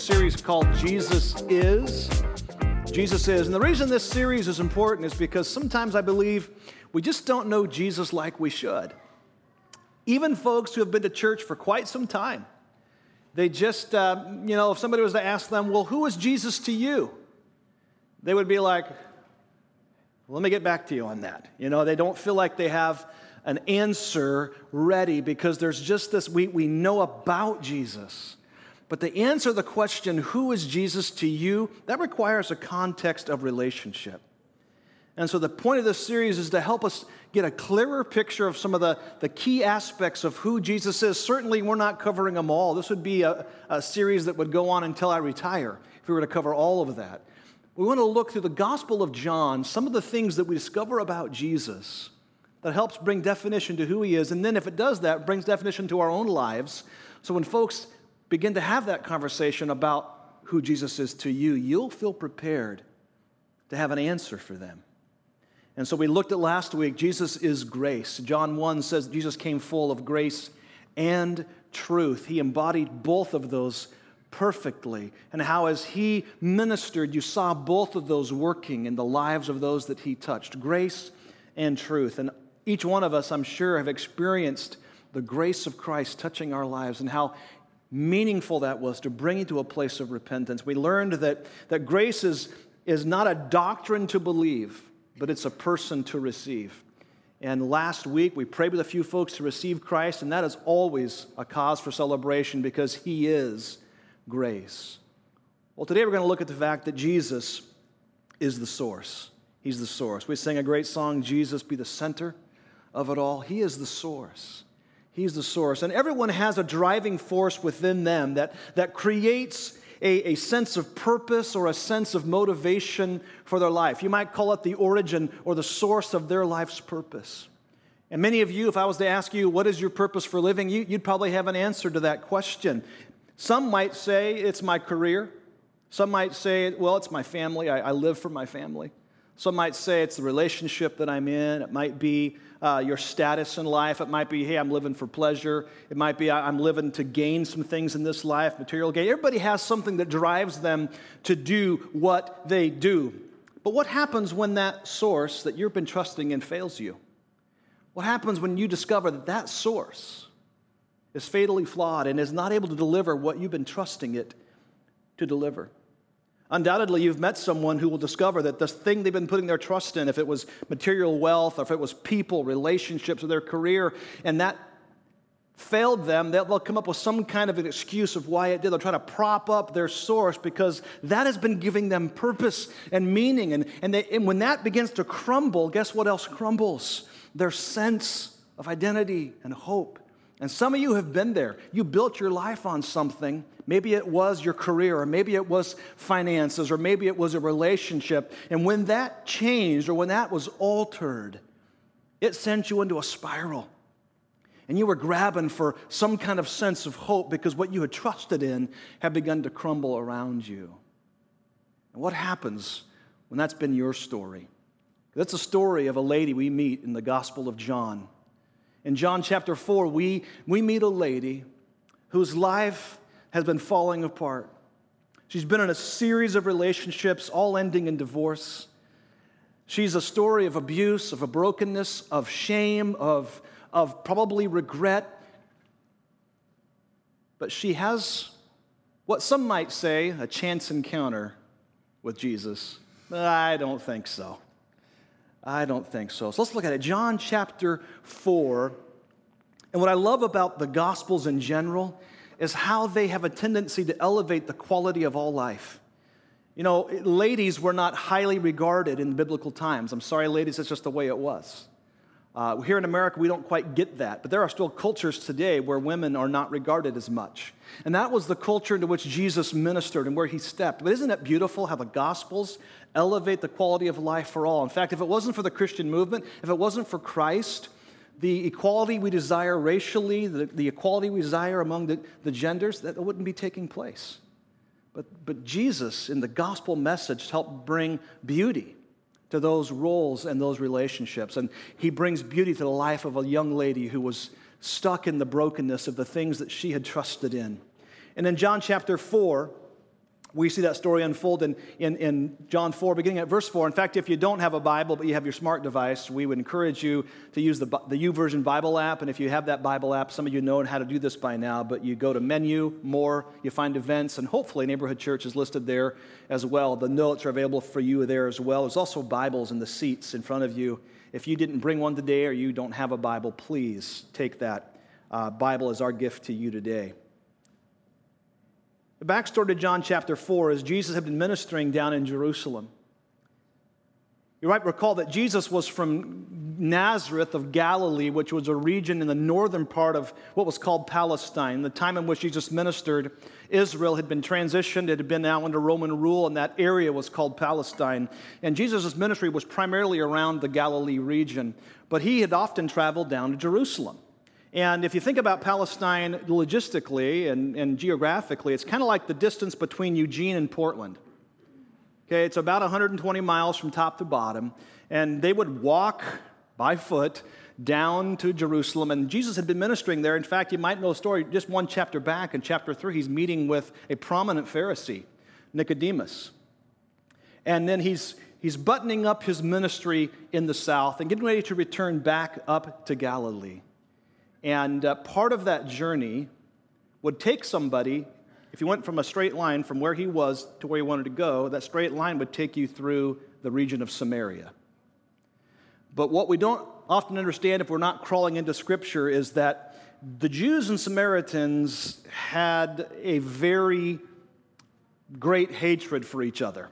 series called Jesus Is. Jesus Is. And the reason this series is important is because sometimes I believe we just don't know Jesus like we should. Even folks who have been to church for quite some time, they just, uh, you know, if somebody was to ask them, well, who is Jesus to you? They would be like, let me get back to you on that. You know, they don't feel like they have an answer ready because there's just this, we, we know about Jesus. But to answer the question, who is Jesus to you, that requires a context of relationship. And so the point of this series is to help us get a clearer picture of some of the, the key aspects of who Jesus is. Certainly, we're not covering them all. This would be a, a series that would go on until I retire if we were to cover all of that. We want to look through the Gospel of John, some of the things that we discover about Jesus that helps bring definition to who he is. And then, if it does that, brings definition to our own lives. So when folks begin to have that conversation about who Jesus is to you, you'll feel prepared to have an answer for them. And so we looked at last week, Jesus is grace. John 1 says Jesus came full of grace and truth. He embodied both of those perfectly. And how, as he ministered, you saw both of those working in the lives of those that he touched grace and truth. And each one of us, I'm sure, have experienced the grace of Christ touching our lives and how meaningful that was to bring you to a place of repentance. We learned that, that grace is, is not a doctrine to believe, but it's a person to receive. And last week, we prayed with a few folks to receive Christ, and that is always a cause for celebration because He is grace. Well, today we're going to look at the fact that Jesus is the source. He's the source. We sang a great song, Jesus Be the Center of it all. He is the source. He's the source. And everyone has a driving force within them that, that creates a, a sense of purpose or a sense of motivation for their life. You might call it the origin or the source of their life's purpose. And many of you, if I was to ask you, what is your purpose for living, you, would probably have an answer to that question. Some might say it's my career. Some might say, well, it's my family. I, I live for my family. Some might say it's the relationship that I'm in. It might be uh, your status in life. It might be, hey, I'm living for pleasure. It might be, I'm living to gain some things in this life, material gain. Everybody has something that drives them to do what they do. But what happens when that source that you've been trusting in fails you? What happens when you discover that that source is fatally flawed and is not able to deliver what you've been trusting it to deliver? Undoubtedly, you've met someone who will discover that this thing they've been putting their trust in, if it was material wealth, or if it was people, relationships, or their career, and that failed them, they'll come up with some kind of an excuse of why it did. They'll try to prop up their source because that has been giving them purpose and meaning. And, and, they, and when that begins to crumble, guess what else crumbles? Their sense of identity and hope. And some of you have been there. You built your life on something. Maybe it was your career, or maybe it was finances, or maybe it was a relationship. And when that changed, or when that was altered, it sent you into a spiral. And you were grabbing for some kind of sense of hope because what you had trusted in had begun to crumble around you. And what happens when that's been your story? That's a story of a lady we meet in the Gospel of John. In John chapter 4, we, we meet a lady whose life has been falling apart. She's been in a series of relationships, all ending in divorce. She's a story of abuse, of a brokenness, of shame, of, of probably regret. But she has what some might say a chance encounter with Jesus. I don't think so. I don't think so. So let's look at it. John chapter 4. And what I love about the Gospels in general is how they have a tendency to elevate the quality of all life. You know, ladies were not highly regarded in biblical times. I'm sorry, ladies, that's just the way it was. Uh, here in America, we don't quite get that, but there are still cultures today where women are not regarded as much. And that was the culture into which Jesus ministered and where he stepped. But isn't it beautiful how the Gospels elevate the quality of life for all? In fact, if it wasn't for the Christian movement, if it wasn't for Christ, the equality we desire racially, the, the equality we desire among the, the genders, that wouldn't be taking place. But, but Jesus, in the gospel message, helped bring beauty to those roles and those relationships. And he brings beauty to the life of a young lady who was stuck in the brokenness of the things that she had trusted in. And in John chapter 4, we see that story unfold in, in, in, John 4, beginning at verse 4. In fact, if you don't have a Bible, but you have your smart device, we would encourage you to use the, the YouVersion Bible app. And if you have that Bible app, some of you know how to do this by now, but you go to menu, more, you find events, and hopefully Neighborhood Church is listed there as well. The notes are available for you there as well. There's also Bibles in the seats in front of you. If you didn't bring one today or you don't have a Bible, please take that uh, Bible as our gift to you today. The backstory to John chapter 4 is Jesus had been ministering down in Jerusalem. You might recall that Jesus was from Nazareth of Galilee, which was a region in the northern part of what was called Palestine. The time in which Jesus ministered, Israel had been transitioned, it had been now under Roman rule, and that area was called Palestine. And Jesus' ministry was primarily around the Galilee region, but he had often traveled down to Jerusalem. And if you think about Palestine logistically and, and geographically, it's kind of like the distance between Eugene and Portland. Okay, it's about 120 miles from top to bottom. And they would walk by foot down to Jerusalem. And Jesus had been ministering there. In fact, you might know the story just one chapter back. In chapter three, he's meeting with a prominent Pharisee, Nicodemus. And then he's, he's buttoning up his ministry in the south and getting ready to return back up to Galilee. And uh, part of that journey would take somebody, if you went from a straight line from where he was to where he wanted to go, that straight line would take you through the region of Samaria. But what we don't often understand if we're not crawling into Scripture is that the Jews and Samaritans had a very great hatred for each other.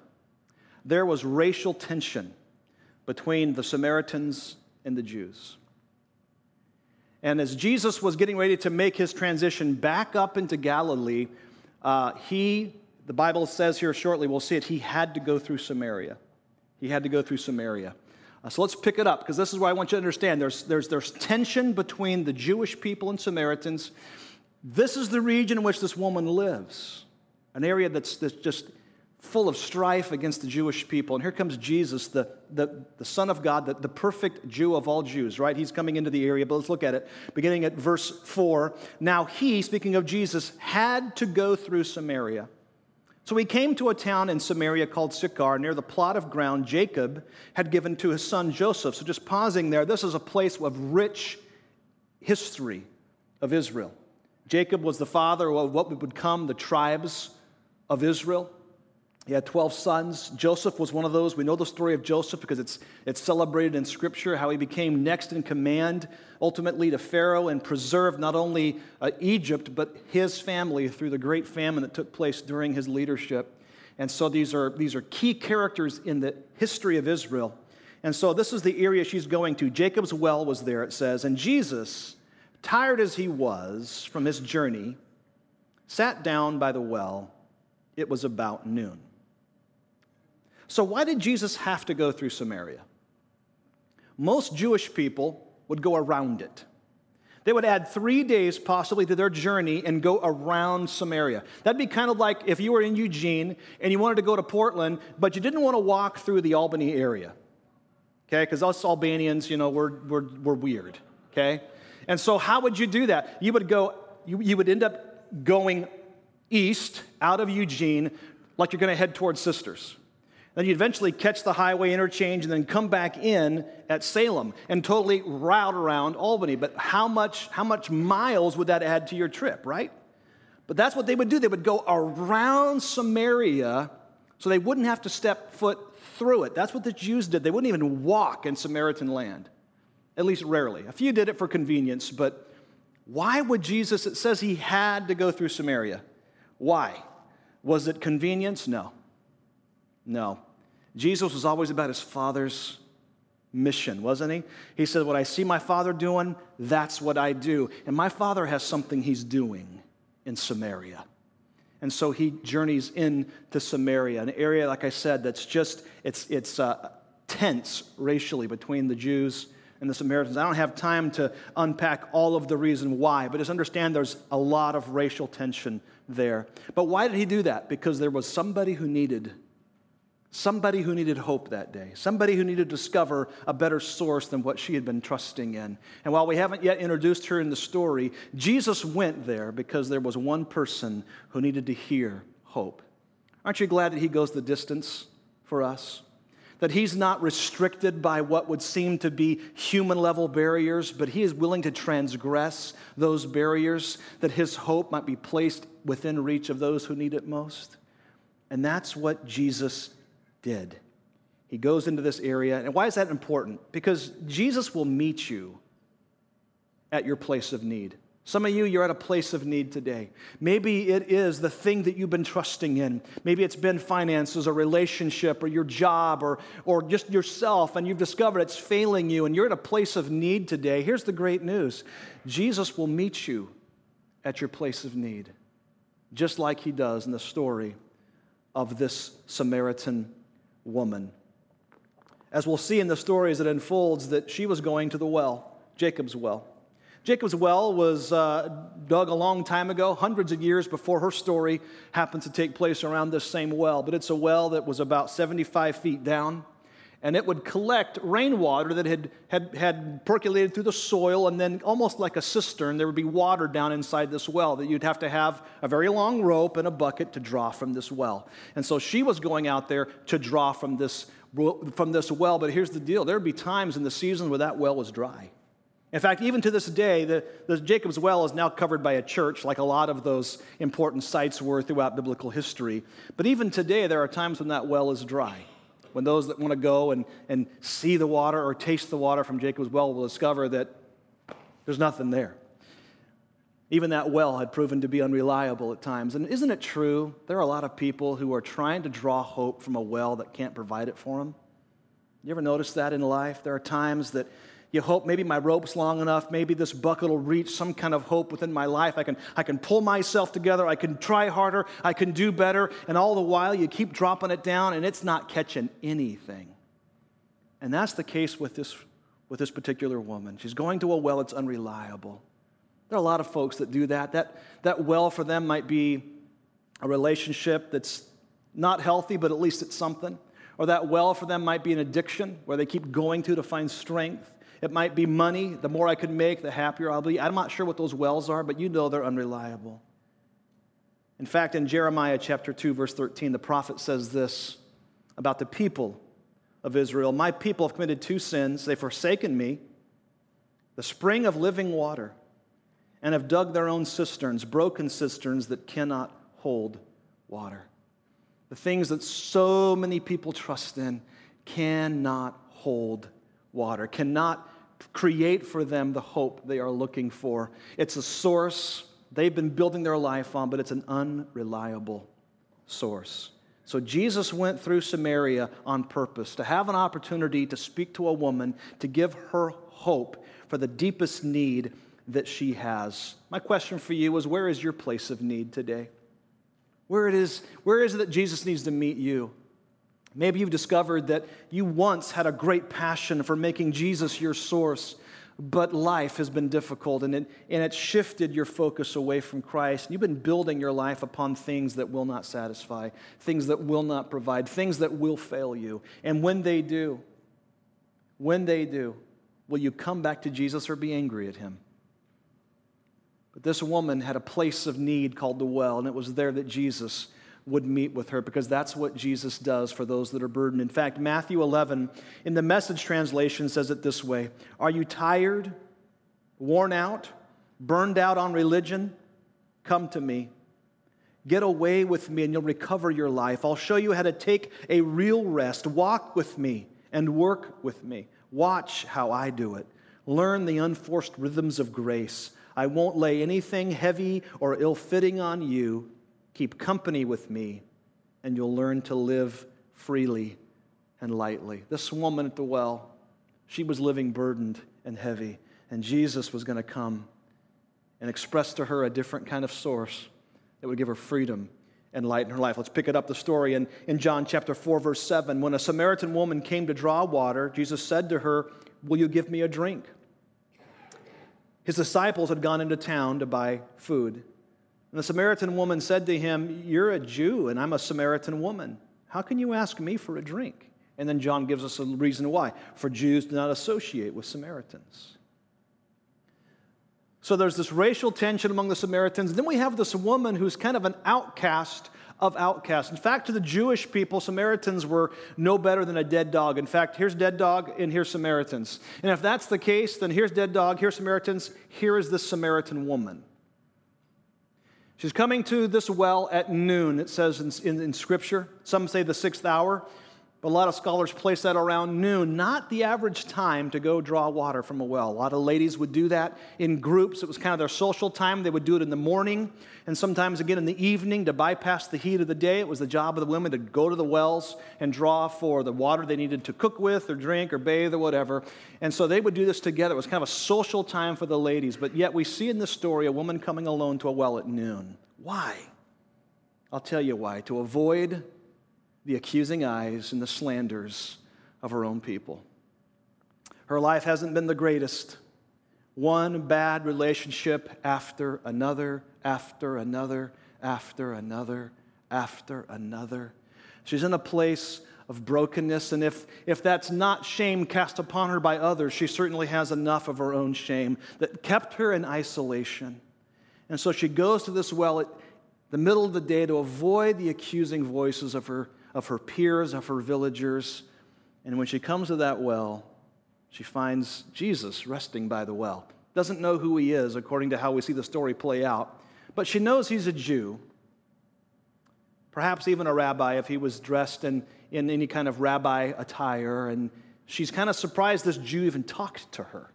There was racial tension between the Samaritans and the Jews. And as Jesus was getting ready to make his transition back up into Galilee, uh, he, the Bible says here shortly, we'll see it, he had to go through Samaria. He had to go through Samaria. Uh, so let's pick it up because this is where I want you to understand there's, there's, there's tension between the Jewish people and Samaritans. This is the region in which this woman lives, an area that's, that's just full of strife against the Jewish people. And here comes Jesus, the, the, the Son of God, the, the perfect Jew of all Jews, right? He's coming into the area, but let's look at it. Beginning at verse 4. Now he, speaking of Jesus, had to go through Samaria. So he came to a town in Samaria called Sychar, near the plot of ground Jacob had given to his son Joseph. So just pausing there, this is a place of rich history of Israel. Jacob was the father of what would come the tribes of Israel. He had 12 sons. Joseph was one of those. We know the story of Joseph because it's, it's celebrated in Scripture, how he became next in command ultimately to Pharaoh and preserved not only uh, Egypt, but his family through the great famine that took place during his leadership. And so these are, these are key characters in the history of Israel. And so this is the area she's going to. Jacob's well was there, it says. And Jesus, tired as he was from his journey, sat down by the well. It was about noon. So, why did Jesus have to go through Samaria? Most Jewish people would go around it. They would add three days possibly to their journey and go around Samaria. That'd be kind of like if you were in Eugene and you wanted to go to Portland, but you didn't want to walk through the Albany area. Okay, because us Albanians, you know, we're, we're, we're weird. Okay? And so, how would you do that? You would go, you, you would end up going east out of Eugene like you're going to head towards Sisters. Then you eventually catch the highway interchange and then come back in at Salem and totally route around Albany. But how much, how much miles would that add to your trip, right? But that's what they would do. They would go around Samaria so they wouldn't have to step foot through it. That's what the Jews did. They wouldn't even walk in Samaritan land, at least rarely. A few did it for convenience, but why would Jesus? It says he had to go through Samaria. Why? Was it convenience? No. No. Jesus was always about his Father's mission, wasn't he? He said, What I see my Father doing, that's what I do. And my Father has something he's doing in Samaria. And so he journeys into Samaria, an area, like I said, that's just, it's, it's uh, tense racially between the Jews and the Samaritans. I don't have time to unpack all of the reason why, but just understand there's a lot of racial tension there. But why did he do that? Because there was somebody who needed Somebody who needed hope that day, somebody who needed to discover a better source than what she had been trusting in. And while we haven't yet introduced her in the story, Jesus went there because there was one person who needed to hear hope. Aren't you glad that He goes the distance for us? That He's not restricted by what would seem to be human level barriers, but He is willing to transgress those barriers, that His hope might be placed within reach of those who need it most. And that's what Jesus did. He goes into this area. And why is that important? Because Jesus will meet you at your place of need. Some of you, you're at a place of need today. Maybe it is the thing that you've been trusting in. Maybe it's been finances or relationship or your job or, or just yourself, and you've discovered it's failing you and you're at a place of need today. Here's the great news Jesus will meet you at your place of need, just like he does in the story of this Samaritan woman. As we'll see in the story as it unfolds, that she was going to the well, Jacob's well. Jacob's well was uh, dug a long time ago, hundreds of years before her story happens to take place around this same well. But it's a well that was about 75 feet down, and it would collect rainwater that had, had, had percolated through the soil, and then almost like a cistern, there would be water down inside this well that you'd have to have a very long rope and a bucket to draw from this well. And so she was going out there to draw from this, from this well. But here's the deal there would be times in the season where that well was dry. In fact, even to this day, the, the, Jacob's Well is now covered by a church, like a lot of those important sites were throughout biblical history. But even today, there are times when that well is dry. When those that want to go and, and see the water or taste the water from Jacob's Well will discover that there's nothing there. Even that well had proven to be unreliable at times. And isn't it true? There are a lot of people who are trying to draw hope from a well that can't provide it for them. You ever notice that in life? There are times that you hope maybe my rope's long enough, maybe this bucket will reach some kind of hope within my life. I can, I can pull myself together, I can try harder, I can do better, and all the while you keep dropping it down and it's not catching anything. And that's the case with this, with this particular woman. She's going to a well that's unreliable. There are a lot of folks that do that. That, that well for them might be a relationship that's not healthy, but at least it's something. Or that well for them might be an addiction where they keep going to to find strength. It might be money. The more I can make, the happier I'll be. I'm not sure what those wells are, but you know they're unreliable. In fact, in Jeremiah chapter 2, verse 13, the prophet says this about the people of Israel My people have committed two sins. They've forsaken me, the spring of living water, and have dug their own cisterns, broken cisterns that cannot hold water. The things that so many people trust in cannot hold water, cannot create for them the hope they are looking for. It's a source they've been building their life on, but it's an unreliable source. So Jesus went through Samaria on purpose to have an opportunity to speak to a woman, to give her hope for the deepest need that she has. My question for you is where is your place of need today? Where it is, where is it that Jesus needs to meet you? Maybe you've discovered that you once had a great passion for making Jesus your source, but life has been difficult and it, and it shifted your focus away from Christ. You've been building your life upon things that will not satisfy, things that will not provide, things that will fail you. And when they do, when they do, will you come back to Jesus or be angry at him? But this woman had a place of need called the well, and it was there that Jesus would meet with her because that's what Jesus does for those that are burdened. In fact, Matthew 11 in the message translation says it this way Are you tired, worn out, burned out on religion? Come to me. Get away with me and you'll recover your life. I'll show you how to take a real rest. Walk with me and work with me. Watch how I do it. Learn the unforced rhythms of grace. I won't lay anything heavy or ill fitting on you. Keep company with me, and you'll learn to live freely and lightly. This woman at the well, she was living burdened and heavy, and Jesus was going to come and express to her a different kind of source that would give her freedom and light in her life. Let's pick it up the story in, in John chapter 4, verse 7. When a Samaritan woman came to draw water, Jesus said to her, Will you give me a drink? His disciples had gone into town to buy food. And the Samaritan woman said to him, You're a Jew, and I'm a Samaritan woman. How can you ask me for a drink? And then John gives us a reason why. For Jews do not associate with Samaritans. So there's this racial tension among the Samaritans. Then we have this woman who's kind of an outcast of outcasts. In fact, to the Jewish people, Samaritans were no better than a dead dog. In fact, here's dead dog and here's Samaritans. And if that's the case, then here's dead dog, here's Samaritans, here is this Samaritan woman. She's coming to this well at noon, it says in, in, in Scripture. Some say the sixth hour. But a lot of scholars place that around noon, not the average time to go draw water from a well. A lot of ladies would do that in groups. It was kind of their social time. They would do it in the morning and sometimes again in the evening to bypass the heat of the day. It was the job of the women to go to the wells and draw for the water they needed to cook with or drink or bathe or whatever. And so they would do this together. It was kind of a social time for the ladies. But yet we see in this story a woman coming alone to a well at noon. Why? I'll tell you why. To avoid the accusing eyes and the slanders of her own people. Her life hasn't been the greatest. One bad relationship after another, after another, after another, after another. She's in a place of brokenness, and if, if that's not shame cast upon her by others, she certainly has enough of her own shame that kept her in isolation. And so she goes to this well at the middle of the day to avoid the accusing voices of her of her peers, of her villagers. And when she comes to that well, she finds Jesus resting by the well. Doesn't know who he is, according to how we see the story play out, but she knows he's a Jew, perhaps even a rabbi if he was dressed in, in any kind of rabbi attire. And she's kind of surprised this Jew even talked to her,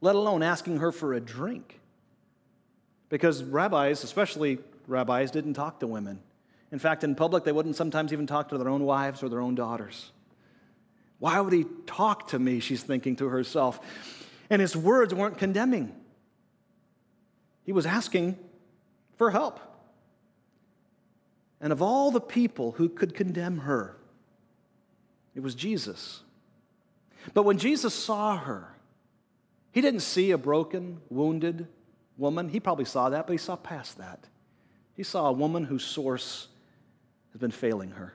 let alone asking her for a drink. Because rabbis, especially rabbis, didn't talk to women. In fact, in public, they wouldn't sometimes even talk to their own wives or their own daughters. Why would he talk to me? She's thinking to herself. And his words weren't condemning, he was asking for help. And of all the people who could condemn her, it was Jesus. But when Jesus saw her, he didn't see a broken, wounded woman. He probably saw that, but he saw past that. He saw a woman whose source has been failing her.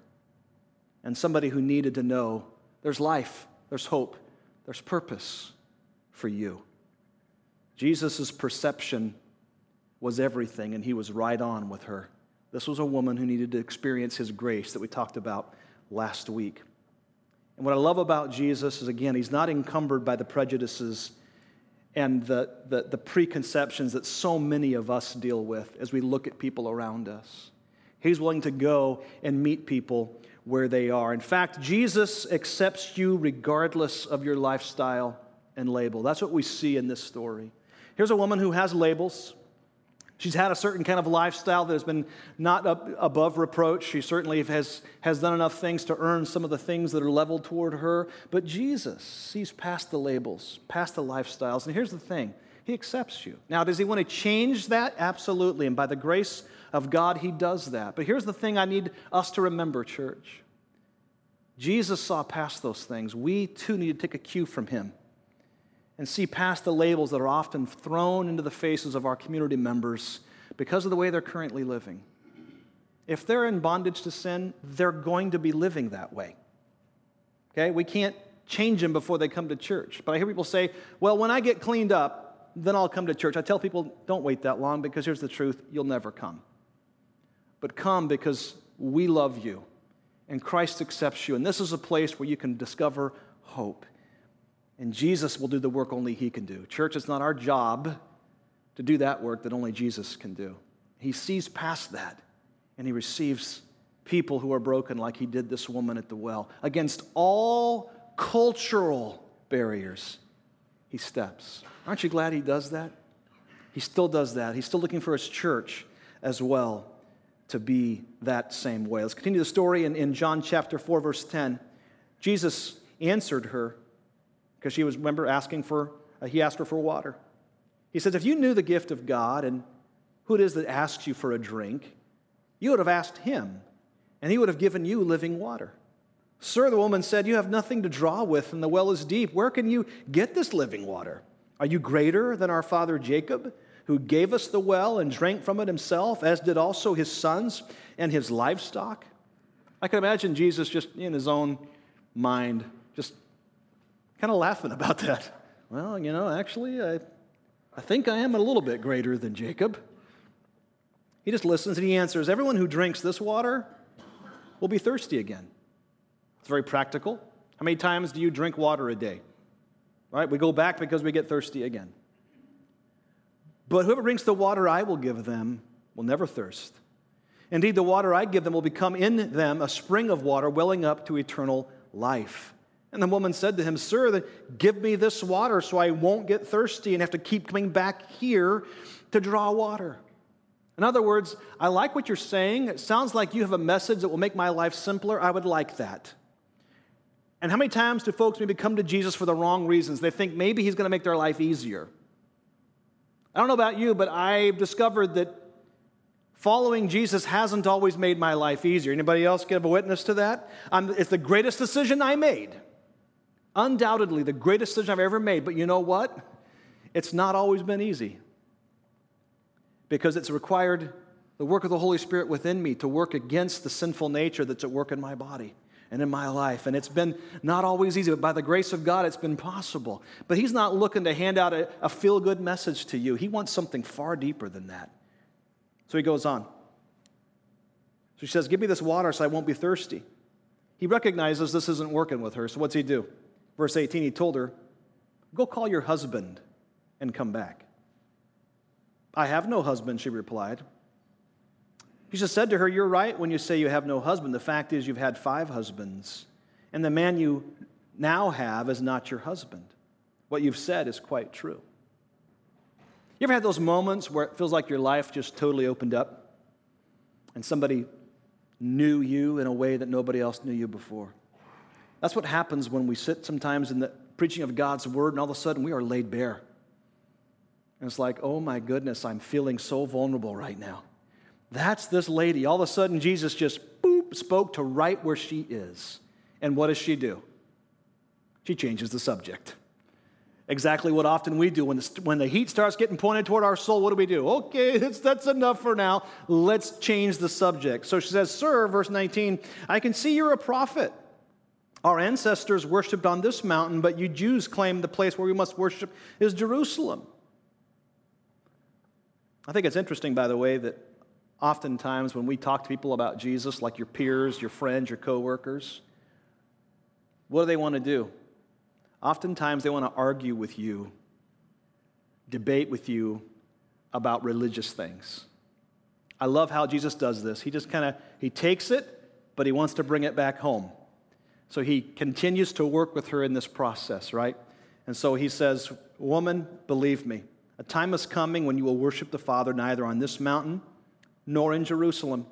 And somebody who needed to know there's life, there's hope, there's purpose for you. Jesus' perception was everything, and he was right on with her. This was a woman who needed to experience his grace that we talked about last week. And what I love about Jesus is, again, he's not encumbered by the prejudices and the, the, the, preconceptions that so many of us deal with as we look at people around us. He's willing to go and meet people where they are. In fact, Jesus accepts you regardless of your lifestyle and label. That's what we see in this story. Here's a woman who has labels. She's had a certain kind of lifestyle that has been not above reproach. She certainly has, has done enough things to earn some of the things that are leveled toward her. But Jesus sees past the labels, past the lifestyles. And here's the thing He accepts you. Now, does He want to change that? Absolutely. And by the grace of God, He does that. But here's the thing I need us to remember, church Jesus saw past those things. We too need to take a cue from Him and see past the labels that are often thrown into the faces of our community members because of the way they're currently living. If they're in bondage to sin, they're going to be living that way. Okay? We can't change them before they come to church. But I hear people say, well, when I get cleaned up, then I'll come to church. I tell people, don't wait that long because here's the truth you'll never come but come because we love you and Christ accepts you. And this is a place where you can discover hope. And Jesus will do the work only He can do. Church, it's not our job to do that work that only Jesus can do. He sees past that and He receives people who are broken, like He did this woman at the well. Against all cultural barriers, He steps. Aren't you glad He does that? He still does that. He's still looking for His church as well to be that same way. Let's continue the story in, in John chapter 4, verse 10. Jesus answered her because she was, remember, asking for, uh, he asked her for water. He says, If you knew the gift of God and who it is that asks you for a drink, you would have asked him, and he would have given you living water. Sir, the woman said, You have nothing to draw with, and the well is deep. Where can you get this living water? Are you greater than our father Jacob? who gave us the well and drank from it himself, as did also his sons and his livestock? I can imagine Jesus just in his own mind, just kind of laughing about that. Well, you know, actually, I, I think I am a little bit greater than Jacob. He just listens and he answers Everyone who drinks this water will be thirsty again. It's very practical. How many times do you drink water a day? Right? We go back because we get thirsty again. But whoever drinks the water I will give them will never thirst. Indeed, the water I give them will become in them a spring of water welling up to eternal life. And the woman said to him, Sir, then give me this water so I won't get thirsty and have to keep coming back here to draw water. In other words, I like what you're saying. It sounds like you have a message that will make my life simpler. I would like that. And how many times do folks maybe come to Jesus for the wrong reasons? They think maybe he's going to make their life easier. I don't know about you, but I've discovered that following Jesus hasn't always made my life easier. Anybody else give a witness to that? I'm, it's the greatest decision I made. Undoubtedly, the greatest decision I've ever made. But you know what? It's not always been easy because it's required the work of the Holy Spirit within me to work against the sinful nature that's at work in my body and in my life. And it's been not always easy, but by the grace of God, it's been possible. But He's not looking to hand out a, a feel good message to you, He wants something far deeper than that. So He goes on. So she says, Give me this water so I won't be thirsty. He recognizes this isn't working with her, so what's he do? Verse 18, he told her, Go call your husband and come back. I have no husband, she replied. Jesus said to her, You're right when you say you have no husband. The fact is, you've had five husbands, and the man you now have is not your husband. What you've said is quite true. You ever had those moments where it feels like your life just totally opened up and somebody knew you in a way that nobody else knew you before? That's what happens when we sit sometimes in the preaching of God's word and all of a sudden we are laid bare. And it's like, oh my goodness, I'm feeling so vulnerable right now. That's this lady. All of a sudden, Jesus just boop, spoke to right where she is. And what does she do? She changes the subject. Exactly what often we do. When the, when the heat starts getting pointed toward our soul, what do we do? Okay, that's, that's enough for now. Let's change the subject. So she says, Sir, verse 19, I can see you're a prophet. Our ancestors worshiped on this mountain, but you Jews claim the place where we must worship is Jerusalem. I think it's interesting, by the way, that oftentimes when we talk to people about Jesus, like your peers, your friends, your coworkers, what do they want to do? Oftentimes they want to argue with you, debate with you about religious things. I love how Jesus does this. He just kind of he takes it, but he wants to bring it back home. So he continues to work with her in this process, right? And so he says, "Woman, believe me, a time is coming when you will worship the Father neither on this mountain nor in Jerusalem.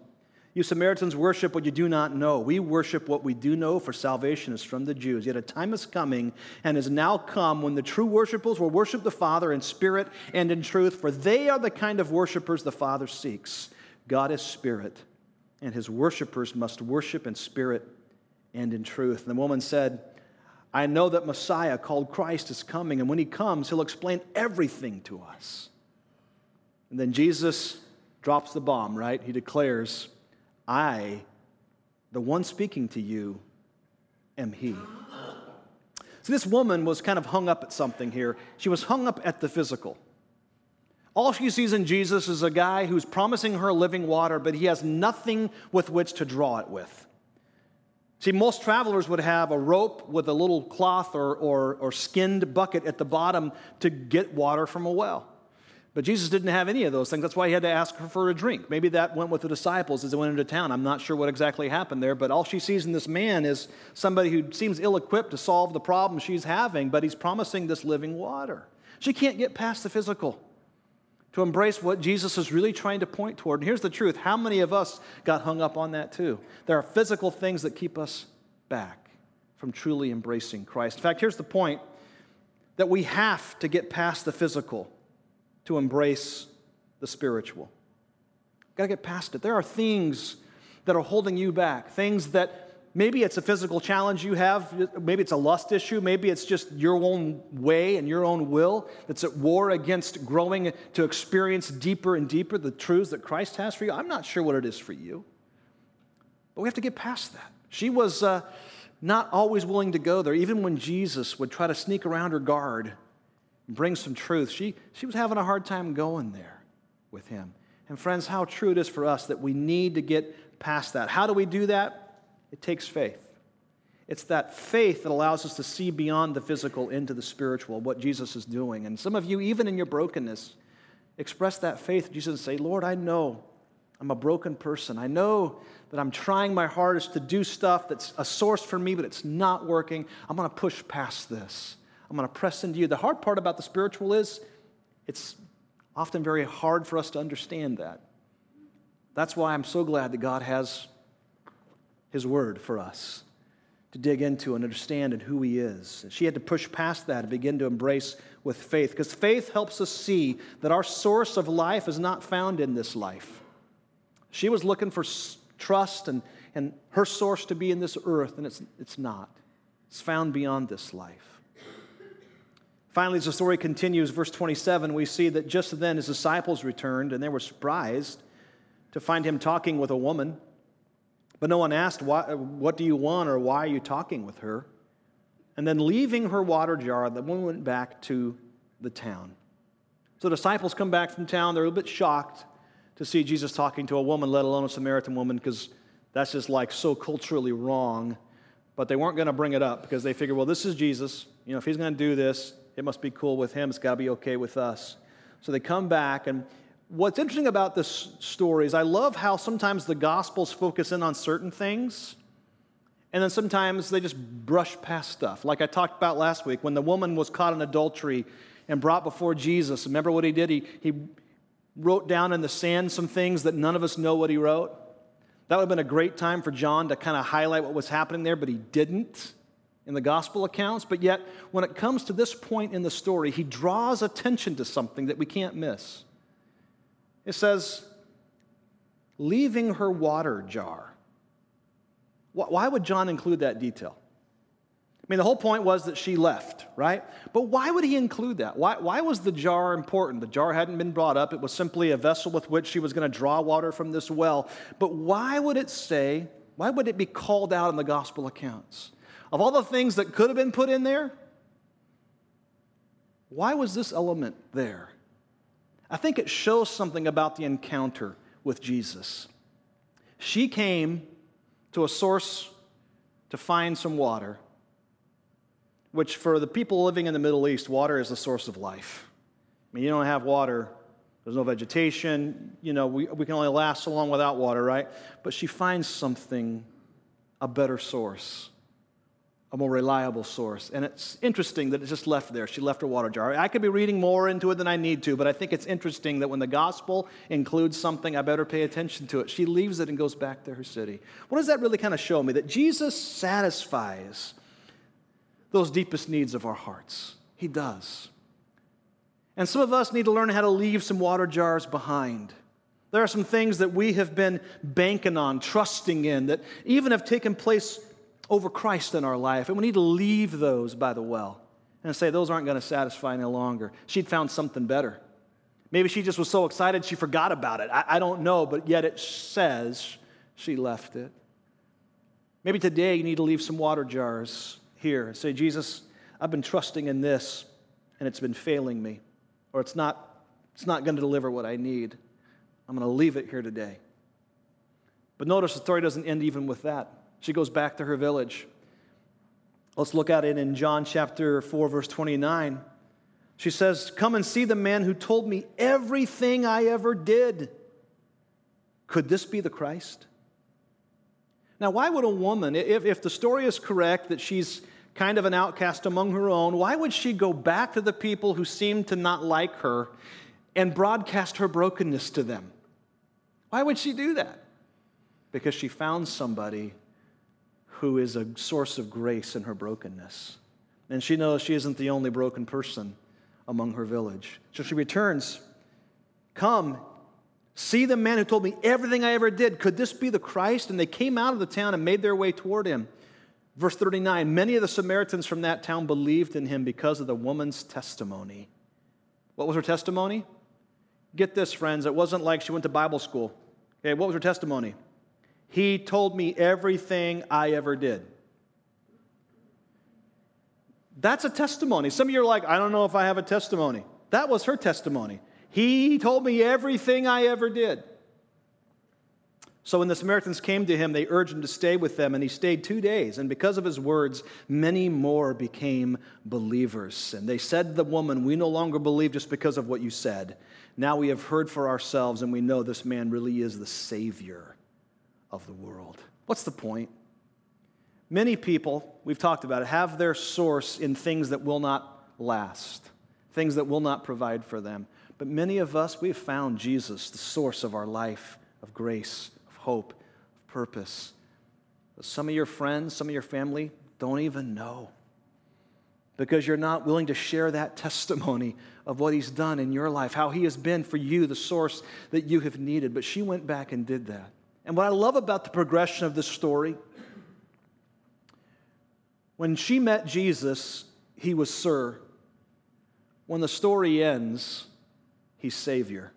You Samaritans worship what you do not know. We worship what we do know, for salvation is from the Jews. Yet a time is coming and is now come when the true worshipers will worship the Father in spirit and in truth, for they are the kind of worshipers the Father seeks. God is spirit, and his worshipers must worship in spirit and in truth. And the woman said, I know that Messiah, called Christ, is coming, and when he comes, he'll explain everything to us. And then Jesus drops the bomb, right? He declares, I, the one speaking to you, am He. So this woman was kind of hung up at something here. She was hung up at the physical. All she sees in Jesus is a guy who's promising her living water, but he has nothing with which to draw it with. See, most travelers would have a rope with a little cloth or, or, or skinned bucket at the bottom to get water from a well. But Jesus didn't have any of those things. That's why he had to ask her for a drink. Maybe that went with the disciples as they went into town. I'm not sure what exactly happened there, but all she sees in this man is somebody who seems ill equipped to solve the problem she's having, but he's promising this living water. She can't get past the physical to embrace what Jesus is really trying to point toward. And here's the truth how many of us got hung up on that too? There are physical things that keep us back from truly embracing Christ. In fact, here's the point that we have to get past the physical to embrace the spiritual. Got to get past it. There are things that are holding you back, things that maybe it's a physical challenge you have, maybe it's a lust issue, maybe it's just your own way and your own will that's at war against growing to experience deeper and deeper the truths that Christ has for you. I'm not sure what it is for you, but we have to get past that. She was uh, not always willing to go there, even when Jesus would try to sneak around her guard bring some truth. She, she was having a hard time going there with him. And friends, how true it is for us that we need to get past that. How do we do that? It takes faith. It's that faith that allows us to see beyond the physical into the spiritual, what Jesus is doing. And some of you, even in your brokenness, express that faith. Jesus and say, Lord, I know I'm a broken person. I know that I'm trying my hardest to do stuff that's a source for me, but it's not working. I'm going to push past this. I'm going to press into you. The hard part about the spiritual is it's often very hard for us to understand that. That's why I'm so glad that God has His Word for us to dig into and understand and who He is. She had to push past that and begin to embrace with faith, because faith helps us see that our source of life is not found in this life. She was looking for trust and, and her source to be in this earth, and it's, it's not. It's found beyond this life. Finally, as the story continues, verse 27, we see that just then his disciples returned, and they were surprised to find him talking with a woman. But no one asked, What do you want, or why are you talking with her? And then, leaving her water jar, the woman went back to the town. So, the disciples come back from town. They're a little bit shocked to see Jesus talking to a woman, let alone a Samaritan woman, because that's just like so culturally wrong. But they weren't going to bring it up because they figured, well, this is Jesus. You know, if he's going to do this, it must be cool with him. It's got to be okay with us. So they come back. And what's interesting about this story is I love how sometimes the Gospels focus in on certain things. And then sometimes they just brush past stuff. Like I talked about last week when the woman was caught in adultery and brought before Jesus. Remember what he did? He, he wrote down in the sand some things that none of us know what he wrote. That would have been a great time for John to kind of highlight what was happening there, but he didn't in the gospel accounts, but yet when it comes to this point in the story, he draws attention to something that we can't miss. It says, leaving her water jar. Why would John include that detail? I mean, the whole point was that she left, right? But why would he include that? Why, why was the jar important? The jar hadn't been brought up, it was simply a vessel with which she was going to draw water from this well. But why would it say, why would it be called out in the gospel accounts? Of all the things that could have been put in there, why was this element there? I think it shows something about the encounter with Jesus. She came to a source to find some water, which for the people living in the Middle East, water is the source of life. I mean, you don't have water, there's no vegetation, you know, we, we can only last so long without water, right? But she finds something, a better source a more reliable source. And it's interesting that it's just left there. She left her water jar. I could be reading more into it than I need to, but I think it's interesting that when the gospel includes something, I better pay attention to it. She leaves it and goes back to her city. What does that really kind of show me? That Jesus satisfies those deepest needs of our hearts. He does. And some of us need to learn how to leave some water jars behind. There are some things that we have been banking on, trusting in, that even have taken place over Christ in our life. And we need to leave those by the well and say, those aren't going to satisfy any longer. She'd found something better. Maybe she just was so excited she forgot about it. I, I don't know, but yet it says she left it. Maybe today you need to leave some water jars here and say, Jesus, I've been trusting in this and it's been failing me, or it's not, it's not going to deliver what I need. I'm going to leave it here today. But notice the story doesn't end even with that. She goes back to her village. Let's look at it in John chapter 4, verse 29. She says, Come and see the man who told me everything I ever did. Could this be the Christ? Now, why would a woman, if, if the story is correct that she's kind of an outcast among her own, why would she go back to the people who seem to not like her and broadcast her brokenness to them? Why would she do that? Because she found somebody who is a source of grace in her brokenness. And she knows she isn't the only broken person among her village. So she returns Come, see the man who told me everything I ever did. Could this be the Christ? And they came out of the town and made their way toward him. Verse 39 Many of the Samaritans from that town believed in him because of the woman's testimony. What was her testimony? Get this, friends. It wasn't like she went to Bible school. Okay, what was her testimony? He told me everything I ever did. That's a testimony. Some of you are like, I don't know if I have a testimony. That was her testimony. He told me everything I ever did. So when the Samaritans came to him, they urged him to stay with them, and he stayed two days. And because of his words, many more became believers. And they said to the woman, We no longer believe just because of what you said. Now we have heard for ourselves, and we know this man really is the Savior of the world. What's the point? Many people, we've talked about it, have their source in things that will not last, things that will not provide for them. But many of us, we've found Jesus, the source of our life, of grace of hope, of purpose. But some of your friends, some of your family don't even know because you're not willing to share that testimony of what He's done in your life, how He has been for you, the source that you have needed. But she went back and did that. And what I love about the progression of this story, when she met Jesus, He was Sir. When the story ends, He's Savior.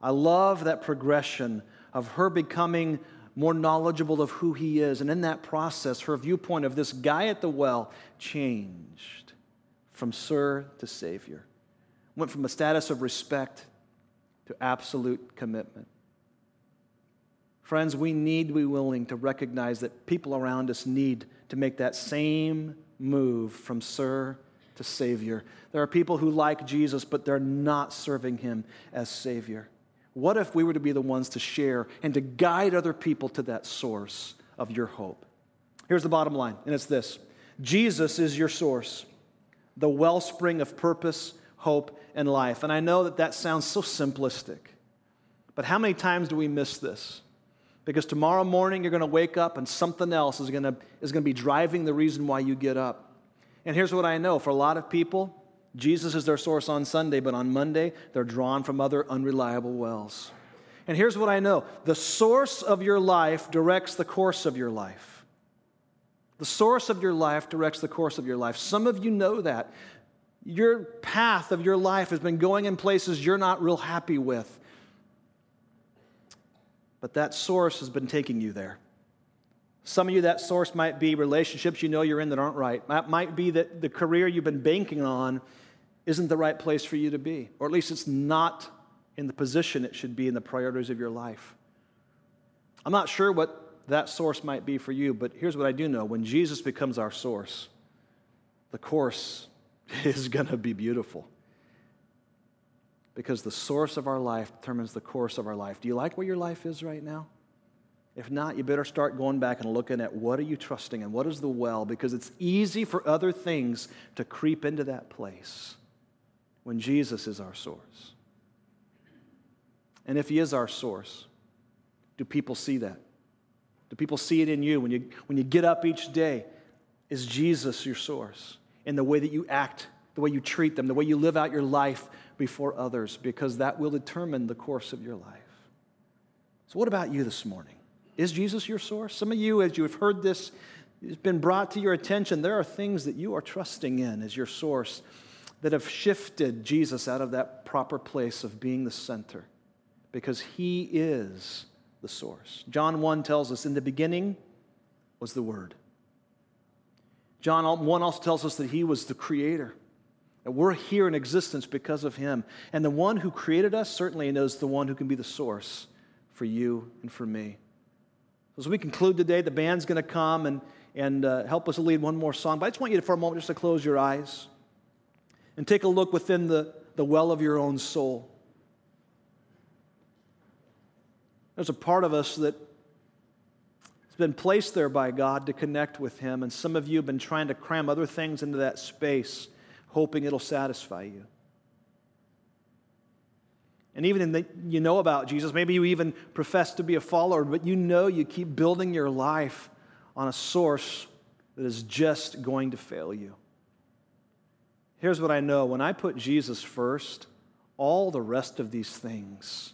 I love that progression of her becoming more knowledgeable of who he is. And in that process, her viewpoint of this guy at the well changed from Sir to Savior. Went from a status of respect to absolute commitment. Friends, we need to be willing to recognize that people around us need to make that same move from Sir to Savior. There are people who like Jesus, but they're not serving him as Savior. What if we were to be the ones to share and to guide other people to that source of your hope? Here's the bottom line, and it's this Jesus is your source, the wellspring of purpose, hope, and life. And I know that that sounds so simplistic, but how many times do we miss this? Because tomorrow morning you're going to wake up and something else is going to, is going to be driving the reason why you get up. And here's what I know for a lot of people, Jesus is their source on Sunday, but on Monday, they're drawn from other unreliable wells. And here's what I know the source of your life directs the course of your life. The source of your life directs the course of your life. Some of you know that. Your path of your life has been going in places you're not real happy with. But that source has been taking you there. Some of you, that source might be relationships you know you're in that aren't right. That might be that the career you've been banking on isn't the right place for you to be, or at least it's not in the position it should be in the priorities of your life. I'm not sure what that source might be for you, but here's what I do know when Jesus becomes our source, the course is going to be beautiful. Because the source of our life determines the course of our life. Do you like where your life is right now? If not, you better start going back and looking at what are you trusting and What is the well? Because it's easy for other things to creep into that place when Jesus is our source? And if He is our source, do people see that? Do people see it in you when you, when you get up each day? Is Jesus your source in the way that you act, the way you treat them, the way you live out your life before others? Because that will determine the course of your life. So, what about you this morning? Is Jesus your source? Some of you, as you have heard this, it's been brought to your attention, there are things that you are trusting in as your source that have shifted Jesus out of that proper place of being the center because he is the source. John 1 tells us, In the beginning was the Word. John 1 also tells us that he was the creator, we're here in existence because of him. And the one who created us certainly knows the one who can be the source for you and for me. As we conclude today, the band's going to come and, and uh, help us lead one more song. But I just want you to, for a moment, just to close your eyes and take a look within the, the well of your own soul. There's a part of us that has been placed there by God to connect with Him, and some of you have been trying to cram other things into that space, hoping it'll satisfy you. And even in the, you know about Jesus, maybe you even profess to be a follower, but you know you keep building your life on a source that is just going to fail you. Here's what I know when I put Jesus first, all the rest of these things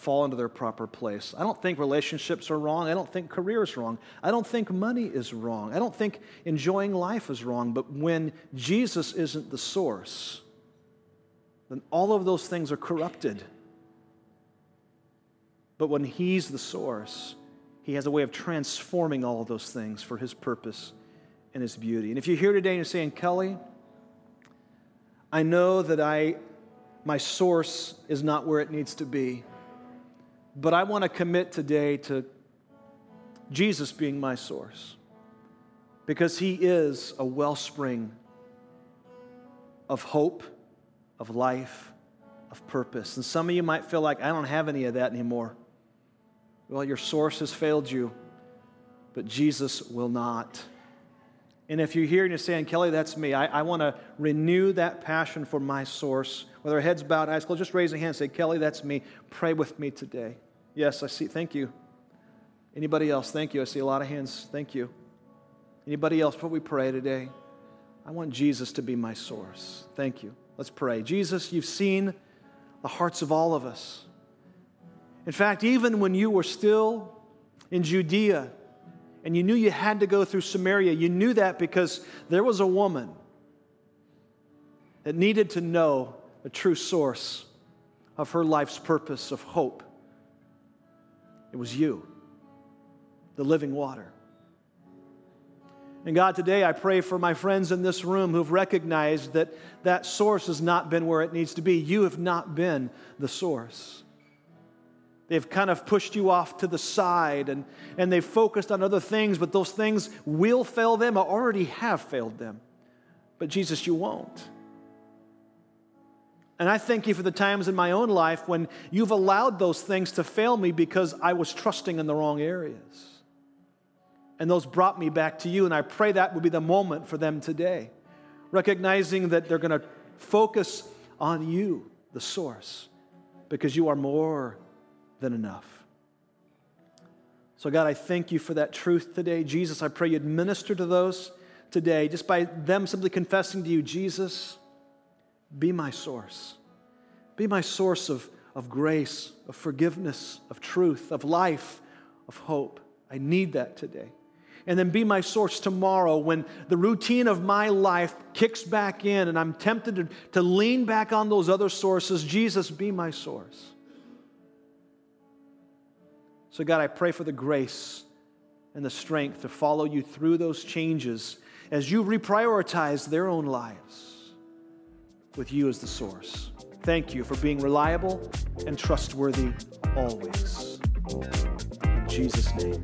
fall into their proper place. I don't think relationships are wrong. I don't think career is wrong. I don't think money is wrong. I don't think enjoying life is wrong. But when Jesus isn't the source, then all of those things are corrupted. But when He's the source, He has a way of transforming all of those things for His purpose and His beauty. And if you're here today and you're saying, Kelly, I know that I my source is not where it needs to be. But I want to commit today to Jesus being my source because he is a wellspring of hope, of life, of purpose. And some of you might feel like, I don't have any of that anymore. Well, your source has failed you, but Jesus will not. And if you're here and you're saying, Kelly, that's me, I, I want to renew that passion for my source. Whether our heads bowed, eyes closed, just raise a hand and say, Kelly, that's me. Pray with me today. Yes, I see. Thank you. Anybody else? Thank you. I see a lot of hands. Thank you. Anybody else before we pray today? I want Jesus to be my source. Thank you. Let's pray. Jesus, you've seen the hearts of all of us. In fact, even when you were still in Judea and you knew you had to go through Samaria, you knew that because there was a woman that needed to know the true source of her life's purpose of hope. It was you, the living water. And God, today I pray for my friends in this room who've recognized that that source has not been where it needs to be. You have not been the source. They've kind of pushed you off to the side and, and they've focused on other things, but those things will fail them or already have failed them. But Jesus, you won't. And I thank you for the times in my own life when you've allowed those things to fail me because I was trusting in the wrong areas and those brought me back to you. And I pray that would be the moment for them today, recognizing that they're going to focus on you, the source, because you are more than enough. So, God, I thank you for that truth today. Jesus, I pray you'd minister to those today just by them simply confessing to you, Jesus, be my source. Be my source of, of grace, of forgiveness, of truth, of life, of hope. I need that today and then be my source tomorrow when the routine of my life kicks back in and I'm tempted to, to lean back on those other sources. Jesus, be my source. So, God, I pray for the grace and the strength to follow you through those changes as you reprioritize their own lives with you as the source. Thank you for being reliable and trustworthy always. In Jesus' name.